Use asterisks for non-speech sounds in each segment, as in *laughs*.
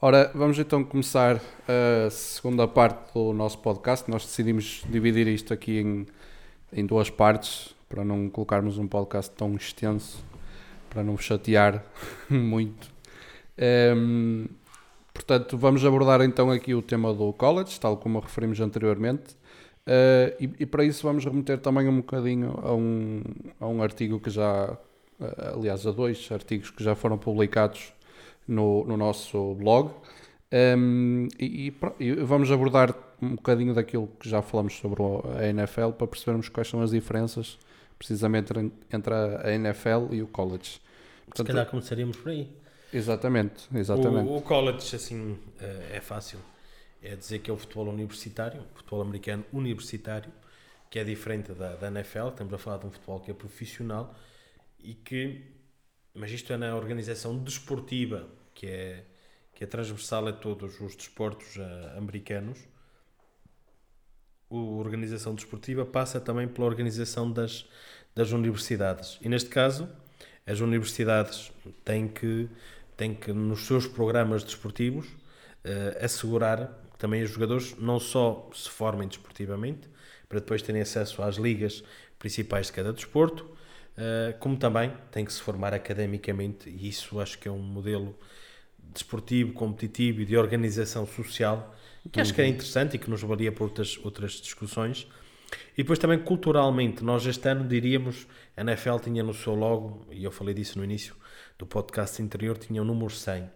Ora, vamos então começar a segunda parte do nosso podcast. Nós decidimos dividir isto aqui em, em duas partes para não colocarmos um podcast tão extenso, para não chatear *laughs* muito. Um, portanto, vamos abordar então aqui o tema do college, tal como referimos anteriormente. Uh, e, e, para isso vamos remeter também um bocadinho a um, a um artigo que já, uh, aliás, a dois artigos que já foram publicados no, no nosso blog. Um, e, e, vamos abordar um bocadinho daquilo que já falamos sobre a NFL para percebermos quais são as diferenças precisamente entre a NFL e o college. Portanto, Se calhar começaríamos por aí. Exatamente, exatamente. O, o college, assim, eh, é fácil. É dizer que é o futebol universitário, futebol americano universitário, que é diferente da, da NFL. Estamos a falar de um futebol que é profissional e que mas isto é na organização desportiva, que é, que é transversal a todos os desportos uh, americanos. A organização desportiva passa também pela organização das, das universidades. E neste caso, as universidades têm que, têm que nos seus programas desportivos, uh, assegurar que também os jogadores não só se formem desportivamente, para depois terem acesso às ligas principais de cada desporto, uh, como também tem que se formar academicamente, e isso acho que é um modelo desportivo, competitivo e de organização social que acho que é uhum. interessante e que nos valia para outras, outras discussões. E depois também culturalmente, nós este ano diríamos, a NFL tinha no seu logo, e eu falei disso no início do podcast anterior, tinha o número 100.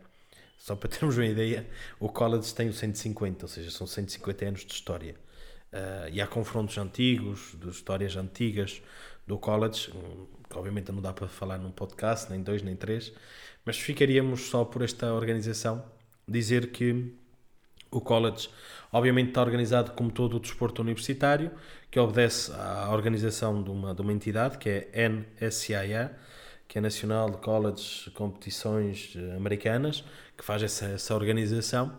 Só para *laughs* termos uma ideia, o college tem o 150, ou seja, são 150 anos de história. Uh, e há confrontos antigos, de histórias antigas, do college, que obviamente não dá para falar num podcast, nem dois, nem três, mas ficaríamos só por esta organização. Dizer que o college obviamente está organizado como todo o desporto universitário, que obedece à organização de uma, de uma entidade, que é NSCIA, que é National College Competições Americanas, que faz essa, essa organização,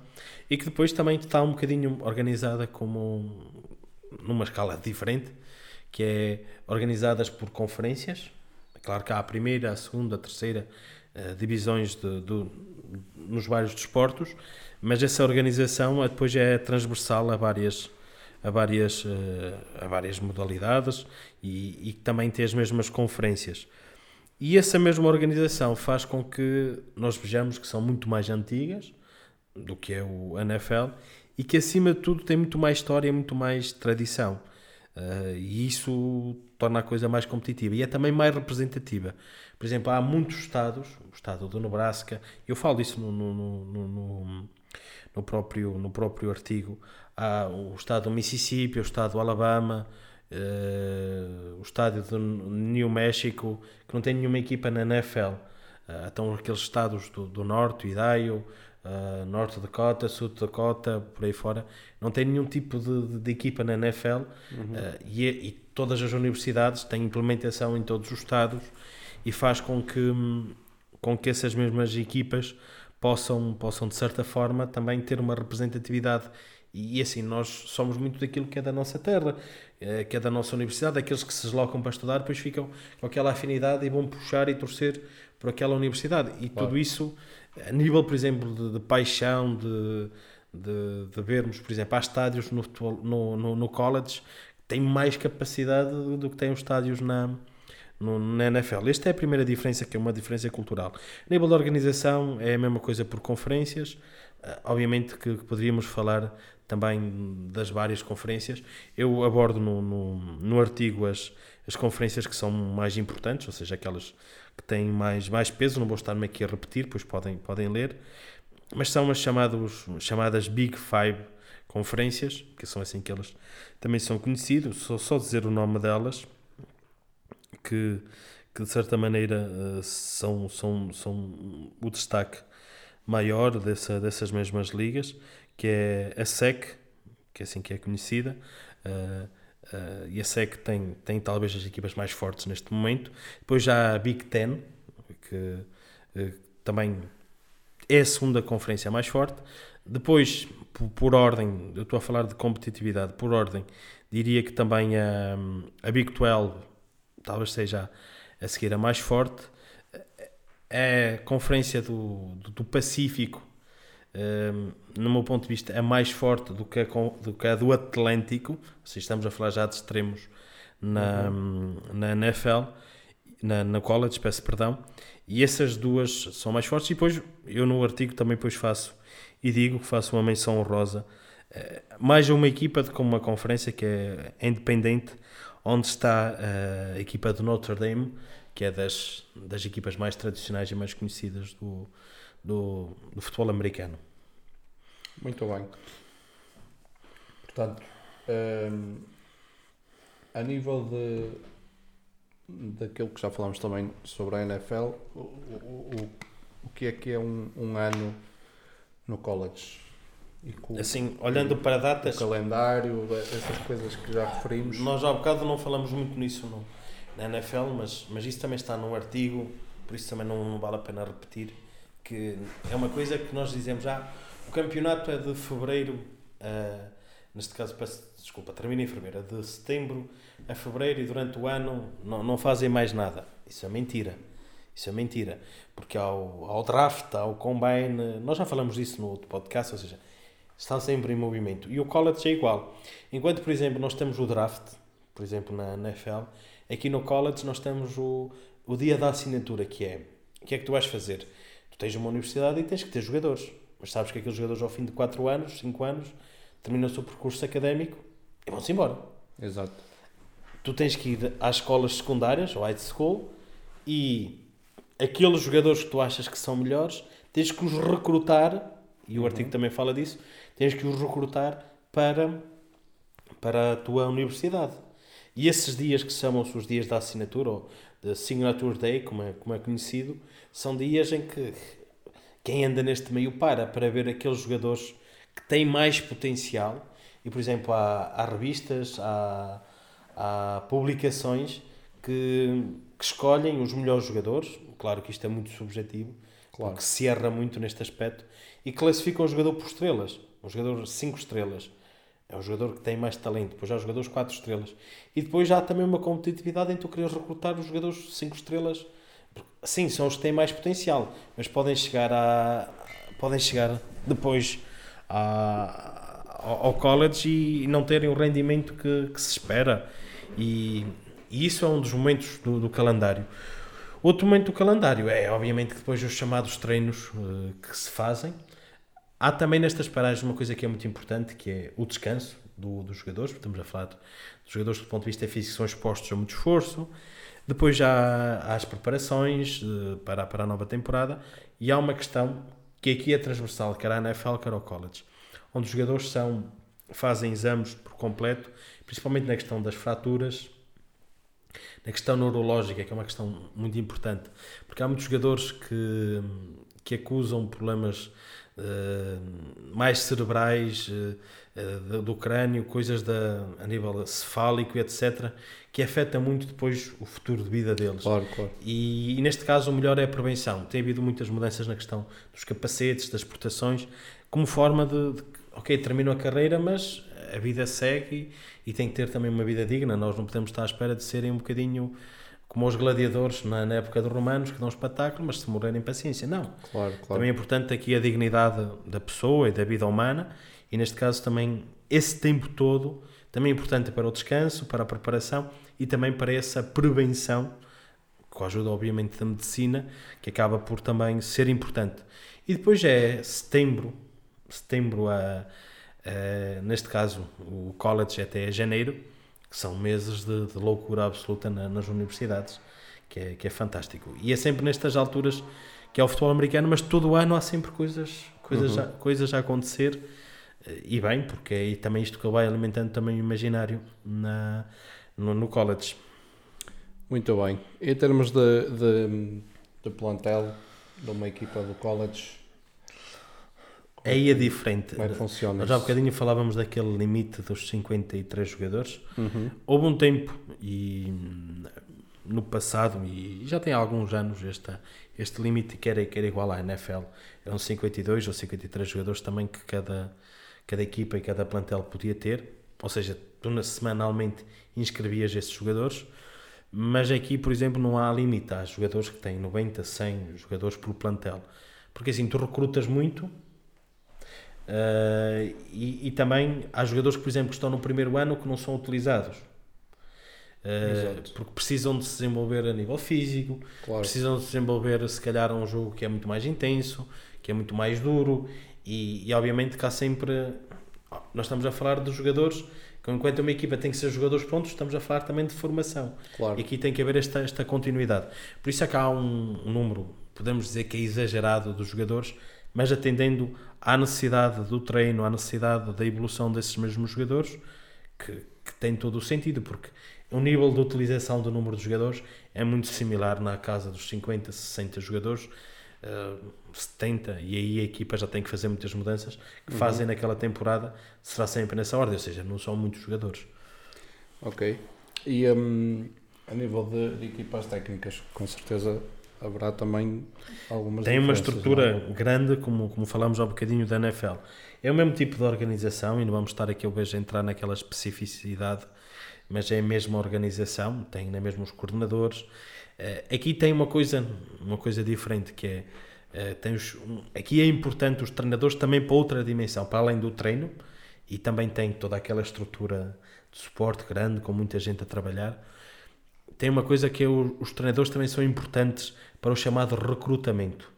e que depois também está um bocadinho organizada como numa escala diferente, que é organizadas por conferências. É claro que há a primeira, a segunda, a terceira uh, divisões de, de, nos vários desportos, mas essa organização depois é transversal a várias a várias uh, a várias modalidades e, e também tem as mesmas conferências. E essa mesma organização faz com que nós vejamos que são muito mais antigas do que é o NFL e que acima de tudo tem muito mais história, muito mais tradição. Uh, e isso torna a coisa mais competitiva e é também mais representativa. Por exemplo, há muitos estados, o estado do Nebraska, eu falo disso no, no, no, no, no próprio, no próprio artigo, há o estado do Mississippi, o estado do Alabama, uh, o estado do New México, que não tem nenhuma equipa na NFL. Uh, então aqueles estados do, do norte, Idaho, uh, Norte Dakota, Sul Dakota, por aí fora, não tem nenhum tipo de, de, de equipa na NFL uhum. uh, e, e, todas as universidades têm implementação em todos os estados e faz com que, com que essas mesmas equipas possam, possam, de certa forma, também ter uma representatividade. E assim, nós somos muito daquilo que é da nossa terra, eh, que é da nossa universidade, aqueles que se deslocam para estudar, depois ficam com aquela afinidade e vão puxar e torcer por aquela universidade. E claro. tudo isso a nível, por exemplo, de, de paixão, de, de, de, vermos, por exemplo, há estádios no, no, no, no college que têm mais capacidade do que têm os estádios na, no, na NFL. Esta é a primeira diferença, que é uma diferença cultural. A nível da organização, é a mesma coisa por conferências. Uh, obviamente que, que poderíamos falar também das várias conferências. Eu abordo no, no, no artigo as, as conferências que são mais importantes, ou seja, aquelas que têm mais, mais peso, não vou estar-me aqui a repetir, pois podem, podem ler, mas são as chamadas, chamadas Big Five conferências, que são assim que elas também são conhecidas, só, só dizer o nome delas, que, que de certa maneira eh, são, são, são o destaque maior dessa, dessas mesmas ligas, que é a SEC, que é assim que é conhecida, uh, Uh, e a SEC tem, tem talvez as equipas mais fortes neste momento. Depois já a Big Ten, que uh, também é a segunda conferência mais forte. Depois, por, por, ordem, eu estou a falar de competitividade, por ordem, diria que também a, a Big 12 talvez seja a seguir a mais forte. A conferência do, do, do Pacífico um, no meu ponto de vista, é mais forte do que a, do, que a do Atlântico. Se estamos a falar já de extremos na, uhum. na NFL, na, na college, peço perdão. E essas duas são mais fortes. E depois eu no artigo também depois faço e digo que faço uma menção honrosa eh, mais uma equipa de como uma conferência que é independente, onde está eh, a equipa de Notre Dame, que é das, das equipas mais tradicionais e mais conhecidas do, do, do futebol americano. Muito bem. Portanto, um, a nível de daquilo que já falámos também sobre a NFL, o, o, o, o que é que é um, um ano no college? Com, assim, olhando para datas. O calendário, essas coisas que já referimos. Nós há bocado não falamos muito nisso no, na NFL, mas, mas isso também está num artigo, por isso também não, não vale a pena repetir. Que é uma coisa que nós dizemos já. Ah, o campeonato é de fevereiro, uh, neste caso, peço desculpa, termina em fevereiro, é de setembro a fevereiro e durante o ano não, não fazem mais nada. Isso é mentira. Isso é mentira. Porque ao, ao draft, ao combine, nós já falamos disso no outro podcast, ou seja, está sempre em movimento. E o college é igual. Enquanto, por exemplo, nós temos o draft, por exemplo, na NFL, aqui no college nós temos o, o dia da assinatura, que é o que é que tu vais fazer? Tu tens uma universidade e tens que ter jogadores. Mas sabes que aqueles jogadores, ao fim de 4 anos, 5 anos, terminam o seu percurso académico e vão-se embora. Exato. Tu tens que ir às escolas secundárias, ou high school, e aqueles jogadores que tu achas que são melhores, tens que os recrutar, e o uhum. artigo também fala disso, tens que os recrutar para, para a tua universidade. E esses dias que chamam-se os dias da assinatura, ou de Signature Day, como é, como é conhecido, são dias em que quem anda neste meio para, para ver aqueles jogadores que têm mais potencial. E, por exemplo, há, há revistas, há, há publicações que, que escolhem os melhores jogadores. Claro que isto é muito subjetivo, claro. porque se erra muito neste aspecto, e classificam o jogador por estrelas um jogador 5 estrelas. É um jogador que tem mais talento. Depois há os jogadores 4 estrelas. E depois já há também uma competitividade em tu queres recrutar os jogadores 5 estrelas. Sim, são os que têm mais potencial, mas podem chegar a podem chegar depois a, ao college e não terem o rendimento que, que se espera. E, e, isso é um dos momentos do, do, calendário. Outro momento do calendário é, obviamente, que depois os chamados treinos uh, que se fazem, Há também nestas paragens uma coisa que é muito importante, que é o descanso do, dos jogadores. Estamos a falar dos jogadores do ponto de vista físico são expostos a muito esforço. Depois já há as preparações uh, para, para a nova temporada. E há uma questão que aqui é transversal, quer a NFL, quer ao college, onde os jogadores são, fazem exames por completo, principalmente na questão das fraturas, na questão neurológica, que é uma questão muito importante, porque há muitos jogadores que, que acusam problemas eh, mais cerebrais uh, do crânio, coisas da, a nível cefálico, etc., que afeta muito depois o futuro de vida deles. Claro, claro. E, e, neste caso o melhor é a prevenção. Tem havido muitas mudanças na questão dos capacetes, das proteções, como forma de, de ok, termino a carreira, mas a vida segue e, e tem que ter também uma vida digna. Nós não podemos estar à espera de serem um bocadinho como os gladiadores na, na, época dos romanos, que dão espetáculo, mas se morrerem paciência. Não. Claro, claro. Também é importante aqui a dignidade da pessoa e da vida humana, e neste caso também esse tempo todo, também é importante para o descanso, para a preparação e também para essa prevenção, com a ajuda obviamente da medicina, que acaba por também ser importante. E depois é setembro, setembro a, a neste caso o college até janeiro, que são meses de, de loucura absoluta na, nas universidades, que é, que é fantástico. E é sempre nestas alturas que é o futebol americano, mas todo ano há sempre coisas, coisas, uhum. a, coisas a acontecer, e bem, porque é também isto que vai alimentando também o imaginário na, no, no college. Muito bem. Em termos de, de, de plantel de uma equipa do college, Aí é diferente. Como é que funciona? Já há bocadinho falávamos daquele limite dos 53 jogadores. Uhum. Houve um tempo, e no passado, e já tem alguns anos, esta, este limite que era, que era igual à NFL. Eram 52 ou 53 jogadores também que cada, cada equipa e cada plantel podia ter. Ou seja, tu semanalmente inscrevias esses jogadores. Mas aqui, por exemplo, não há limite. Há jogadores que têm 90, 100 jogadores por plantel. Porque assim, tu recrutas muito Uh, e, e, também há jogadores, por exemplo, que estão no primeiro ano que não são utilizados. Uh, porque precisam de se desenvolver a nível físico, claro. precisam de se desenvolver, se calhar, um jogo que é muito mais intenso, que é muito mais duro, e, e obviamente que há sempre. Nós estamos a falar de jogadores enquanto uma equipa tem que ser jogadores prontos, estamos a falar também de formação. Claro. E aqui tem que haver esta, esta continuidade. Por isso é que há um, um número, podemos dizer que é exagerado dos jogadores, mas atendendo à necessidade do treino, à necessidade da evolução desses mesmos jogadores, que, que tem todo o sentido, porque o nível de utilização do número de jogadores é muito similar na casa dos 50, 60 jogadores, uh, 70, e aí a equipa já tem que fazer muitas mudanças, que uhum. fazem naquela temporada, será sempre nessa ordem, ou seja, não são muitos jogadores. Ok. E um, a nível de, de equipas técnicas, com certeza haverá também algumas Tem uma estrutura? É? grande, como, como falamos há um bocadinho da NFL. É o mesmo tipo de organização, e não vamos estar aqui hoje a entrar naquela especificidade, mas é a mesma organização, tem na mesma os coordenadores. Uh, aqui tem uma coisa, uma coisa diferente, que é, uh, tem os, um, aqui é importante os treinadores também para outra dimensão, para além do treino, e também tem toda aquela estrutura de suporte grande, com muita gente a trabalhar. Tem uma coisa que o, os treinadores também são importantes para o chamado recrutamento.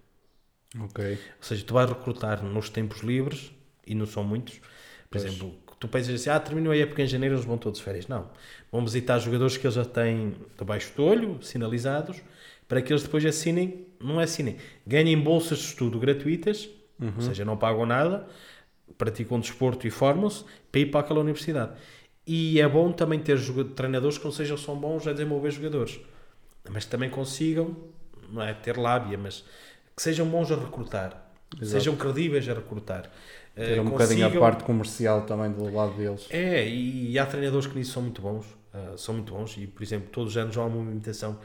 Ok. Ou seja, tu vais recrutar nos tempos livres, e não são muitos. Por pois. exemplo, tu pensas assim, ah, terminou a época em janeiro, eles vão todos de férias. Não. Vão visitar jogadores que eles já têm debaixo do olho, sinalizados, para que eles depois assinem, não assinem, ganhem bolsas de estudo gratuitas, uhum. ou seja, não pagam nada, praticam desporto e formam-se para ir para aquela universidade. E é bom também ter treinadores que não sejam só bons a desenvolver jogadores, mas também consigam não é ter lábia, mas que sejam bons a recrutar, Exato. sejam credíveis a recrutar. Ter um consigam... bocadinho a parte comercial também do lado deles. É, e, há treinadores que nisso são muito bons, uh, são muito bons, e por exemplo, todos os anos há uma movimentação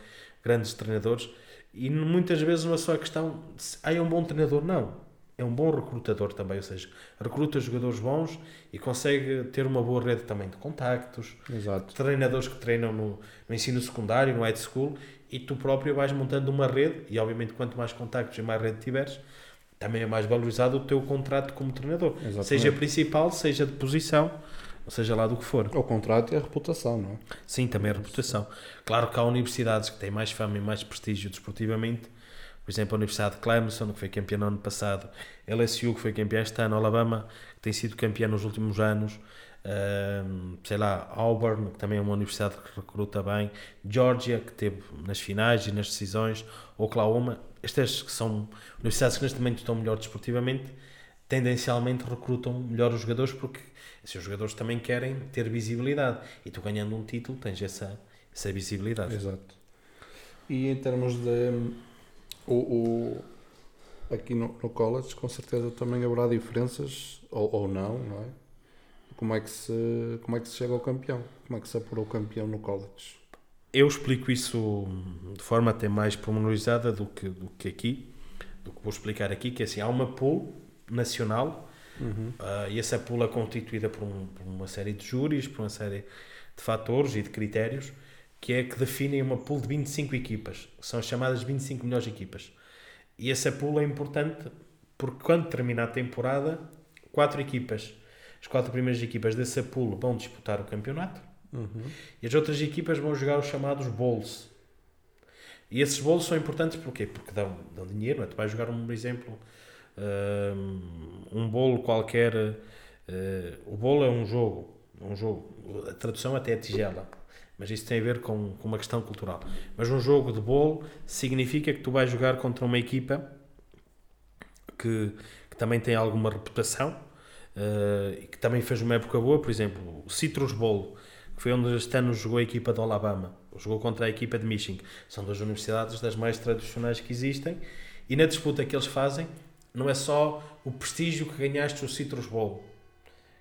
grandes treinadores, e muitas vezes não é só a questão se há um bom treinador, não. É um bom recrutador também, ou seja, recruta jogadores bons e consegue ter uma boa rede também de contactos, Exato. treinadores que treinam no, no ensino secundário, no high school, e tu próprio vais montando uma rede, e obviamente quanto mais contactos e mais rede tiveres, também é mais valorizado o teu contrato como treinador. Exatamente. Seja principal, seja de posição, ou seja lá do que for. O contrato e a reputação, não é? Sim, também a reputação. Claro que há universidades que têm mais fama e mais prestígio desportivamente, por exemplo, a Universidade de Clemson, que foi campeã no ano passado, LSU, que foi campeã este ano, Alabama, que tem sido campeã nos últimos anos, sei lá, Auburn, que também é uma universidade que recruta bem, Georgia, que teve nas finais e nas decisões, Oklahoma, estas que são universidades que neste momento estão melhor desportivamente, tendencialmente recrutam melhor os jogadores porque esses jogadores também querem ter visibilidade e tu ganhando um título tens essa, essa visibilidade. Exato. E em termos de o, o aqui no, no college com certeza também haverá diferenças ou, ou não, não é? como é que se como é que se chega ao campeão como é que se apurou o campeão no college eu explico isso de forma até mais pormenorizada do que do que aqui do que vou explicar aqui que é assim há uma pool nacional uhum. uh, e essa pool é constituída por, um, por, uma série de júris por uma série de fatores e de critérios que é que definem uma pool de 25 equipas são as chamadas 25 melhores equipas e essa pool é importante porque quando termina a temporada quatro equipas as quatro primeiras equipas dessa pool vão disputar o campeonato uhum. e as outras equipas vão jogar os chamados bowls. E esses bowls são importantes porquê? Porque dão, dão dinheiro. É? Tu vais jogar, um exemplo, um bolo qualquer. Uh, o bolo é um jogo, um jogo. A tradução até é tigela, mas isso tem a ver com, com uma questão cultural. Mas um jogo de bolo significa que tu vais jogar contra uma equipa que, que também tem alguma reputação uh, que também fez uma época boa, por exemplo, o Citrus Bowl, que foi onde este ano jogou a equipa do Alabama, jogou contra a equipa de Michigan. São duas universidades das mais tradicionais que existem e na disputa que eles fazem não é só o prestígio que ganhaste o Citrus Bowl,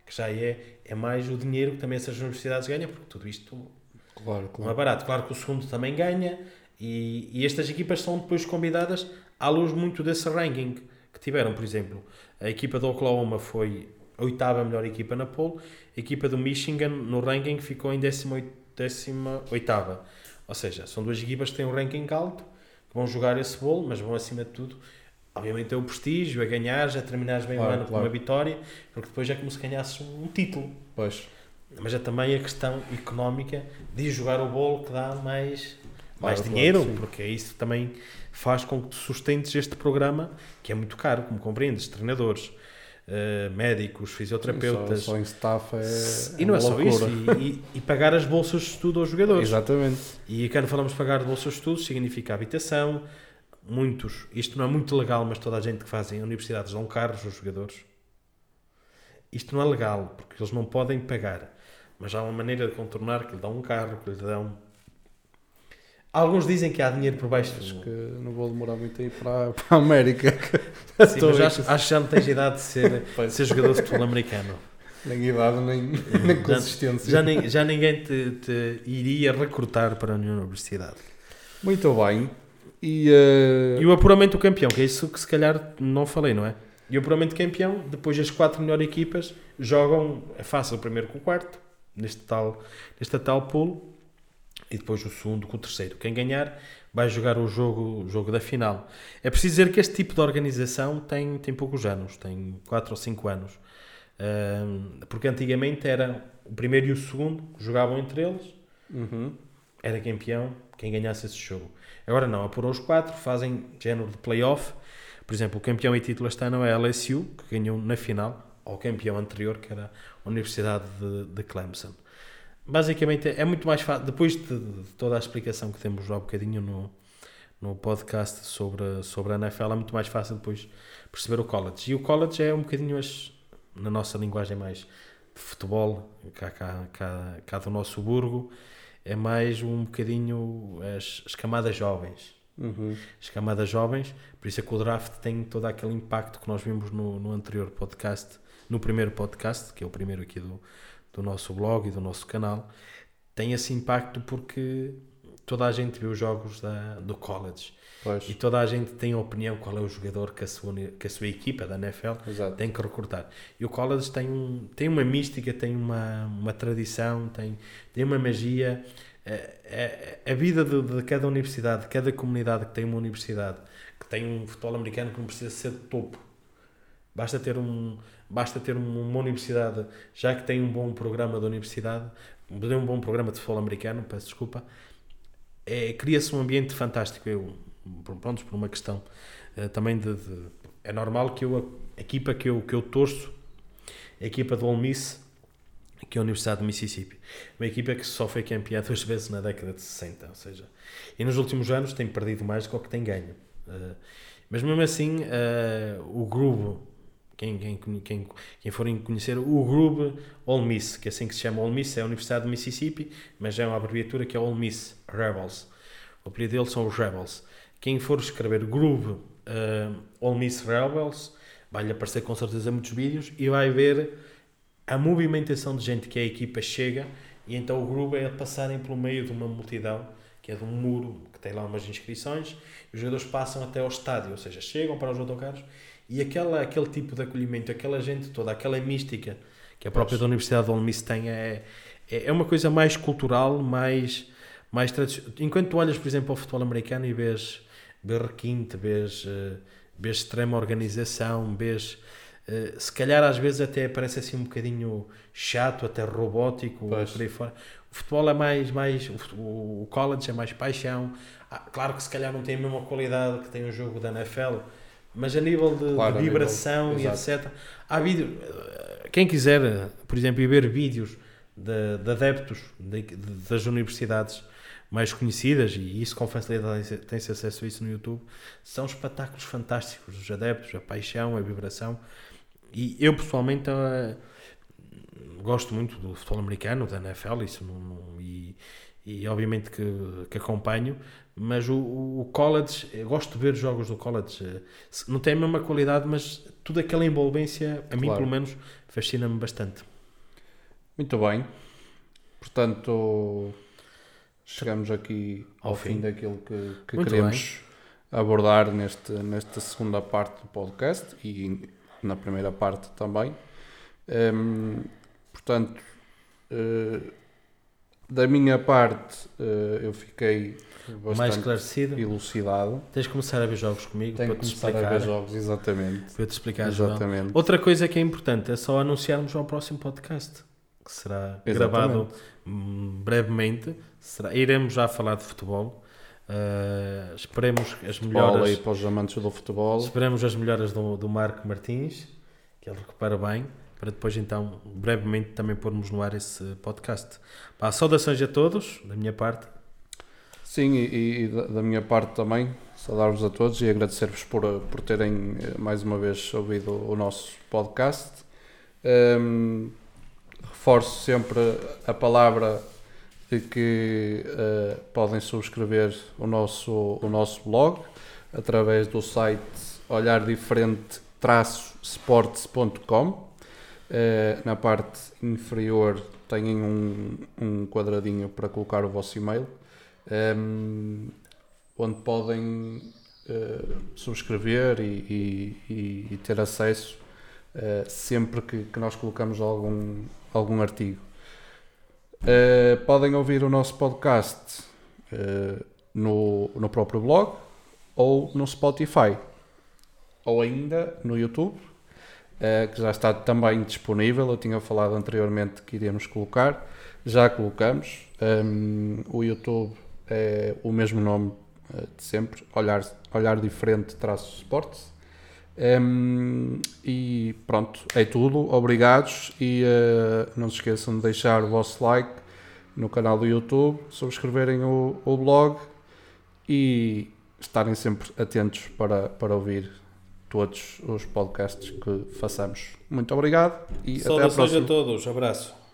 que já é, é mais o dinheiro que também essas universidades ganham, porque tudo isto claro, claro. não é barato. Claro que o segundo também ganha e, e estas equipas são depois convidadas à luz muito desse ranking que tiveram, por exemplo. A equipa do Oklahoma foi a oitava melhor equipa na pole. A equipa do Michigan no ranking ficou em 18 oitava. Ou seja, são duas equipas que têm um ranking alto, que vão jogar esse bolo, mas vão acima de tudo obviamente é o prestígio, é ganhar, já terminares bem Claro, o ano com claro. uma vitória, porque depois é como se ganhasses um título. Pois. Mas é também a questão económica de jogar o bolo que dá mais, mais Claro, dinheiro, claro, porque isso também faz com que tu sustentes este programa, que é muito caro, como compreendes, treinadores, eh, médicos, fisioterapeutas. Só, só em staff é. e não uma é só isso, loucura. e, e- e pagar as bolsas de estudo aos jogadores. Exatamente. E quando falamos de pagar bolsas de estudo, significa habitação. Muitos, isto não é muito legal, mas toda a gente que faz em universidades dão carros aos jogadores. Isto não é legal, porque eles não podem pagar. Mas há uma maneira de contornar que lhe dão um carro, que lhe dão. Alguns dizem que há dinheiro por baixo Acho que não vou demorar muito a ir para, *laughs* para a América. Sim, mas acho, acho que já não tens idade de ser, *laughs* de ser jogador de futebol americano. Nem idade, nem, *laughs* nem Já- consistência. Já, nem- já ninguém te, te iria recrutar para a universidade. Muito bem. E, eh, E o apuramento do campeão, que é isso que se calhar não falei, não é? E o apuramento do campeão, depois as quatro melhores equipas jogam, é fácil o primeiro com o quarto, neste tal, nesta tal pool, e depois o segundo com o terceiro. Quem ganhar vai jogar o jogo, o jogo da final. É preciso dizer que este tipo de organização tem, tem poucos anos, tem 4 ou 5 anos. Porque antigamente era o primeiro e o segundo que jogavam entre eles, uhum. era campeão quem ganhasse esse jogo. Agora não, apuram os quatro, fazem género de playoff. Por exemplo, o campeão e título este ano é a LSU, que ganhou na final ao campeão anterior, que era a Universidade de, de Clemson. Basicamente é muito mais fácil, depois de, de toda a explicação que temos há um bocadinho no, no podcast sobre, sobre a NFL, é muito mais fácil depois perceber o college. E o college é um bocadinho, as, na nossa linguagem mais de futebol, cá, cá, cá, cá do nosso burgo, é mais um bocadinho as, as camadas jovens. Uhum. As camadas jovens, por isso é que o draft tem todo aquele impacto que nós vimos no, no anterior podcast, no primeiro podcast, que é o primeiro aqui do, do nosso blog e do nosso canal, tem esse impacto porque toda a gente vê os jogos da, do college Pois. e toda a gente tem a opinião qual é o jogador que a sua, que a sua equipa da NFL Exato. tem que recrutar. E o college tem, um, tem uma mística, tem uma, uma tradição, tem, tem uma magia. É, é- a vida de, de cada universidade, de cada comunidade que tem uma universidade, que tem um futebol americano que não precisa ser de topo. Basta ter, um, basta ter um- uma universidade, já que tem um bom programa da universidade, um bom programa de futebol americano, peço desculpa, é, cria-se um ambiente fantástico. Eu, pronto, por uma questão eh, também de, de- É normal que eu, a equipa que eu, que eu torço, a equipa do Ole Miss, que é a Universidade de Mississippi, uma equipa que só foi campeã duas vezes na década de 60, ou seja, e nos últimos anos tem perdido mais do que o que tem ganho. Eh, mas mesmo assim, eh, o grupo, quem, quem, quem, quem forem conhecer, o grupo Ole Miss, que é assim que se chama Ole Miss, é a Universidade de Mississippi, mas é uma abreviatura que é Ole Miss Rebels. O apelido deles são os Rebels. Quem for escrever grupo uh, Ole Miss Rebels, vai-lhe aparecer com certeza muitos vídeos e vai ver a movimentação de gente que a equipa chega e então o grupo é passarem pelo meio de uma multidão que é de um muro que tem lá umas inscrições e os jogadores passam até ao estádio, ou seja, chegam para os autocarros e aquela, aquele tipo de acolhimento, aquela gente toda, aquela mística que a própria da Universidade de Ole Miss tem é, é, é uma coisa mais cultural, mais, mais tradicional. Enquanto tu olhas, por exemplo, ao futebol americano e vês, vês requinte, vês, eh, vês extrema organização, vês... eh, se calhar às vezes até parece assim um bocadinho chato, até robótico, Pois. por aí fora. O futebol é mais, mais o, college é mais paixão. Ah, claro que se calhar não tem a mesma qualidade que tem o jogo da NFL, mas a nível de, de Claro, nível- vibração e exato. etc. Há vídeo, eh, quem quiser, por exemplo, ir ver vídeos de, de adeptos de- de- das universidades mais conhecidas, e isso com facilidade tem-se acesso a isso no YouTube, são espetáculos fantásticos, os adeptos, a paixão, a vibração. E eu pessoalmente eh, gosto muito do futebol americano, da NFL, isso não, não- e, e obviamente que, que acompanho, mas o, o college, gosto de ver jogos do college, eh, não tem a mesma qualidade, mas toda aquela envolvência, a mim Claro. pelo menos, fascina-me bastante. Muito bem. Portanto, chegamos aqui ao, Ao fim. fim. daquilo que, que queremos abordar neste, nesta segunda parte do podcast e na primeira parte também. Hum, portanto, eh, da minha parte, uh, eu fiquei bastante Mais esclarecido. elucidado. Tens de começar a ver jogos comigo Tenho para te começar explicar. a ver jogos, exatamente. Para te explicar, João. Exatamente. Outra coisa que é importante é só anunciarmos ao próximo podcast, que será gravado hum, brevemente. Será, iremos já falar de futebol. Uh, esperemos as aí melhoras, para os amantes do futebol. esperemos as melhoras do, do Marco Martins, que ele recupera bem, para depois então brevemente também pormos no ar esse podcast. Pá, saudações a todos, da minha parte. Sim, e, e da, minha parte também, saudar-vos a todos e agradecer-vos por, por terem eh, mais uma vez ouvido o nosso podcast. Hum, reforço sempre a palavra de que eh, podem subscrever o nosso, o nosso blog através do site olhardiferente-sports.com. Eh, na parte inferior têm um, um quadradinho para colocar o vosso e-mail, ehm, onde podem eh, subscrever e, e- e- ter acesso eh, sempre que, que nós colocamos algum, algum artigo. Podem ouvir o nosso podcast no, no próprio blog ou no Spotify ou ainda no YouTube, eh, que já está também disponível. Eu tinha falado anteriormente que iríamos colocar, já colocamos. Um, o YouTube é o mesmo nome eh, de sempre, Olhar, olhar Diferente Traço Sports. Um, e pronto, é tudo. Obrigados e eh, não se esqueçam de deixar o vosso like no canal do YouTube, subscreverem o, o blog e estarem sempre atentos para, para ouvir todos os podcasts que façamos. Muito obrigado e até à Saudações próxima. a todos, abraço.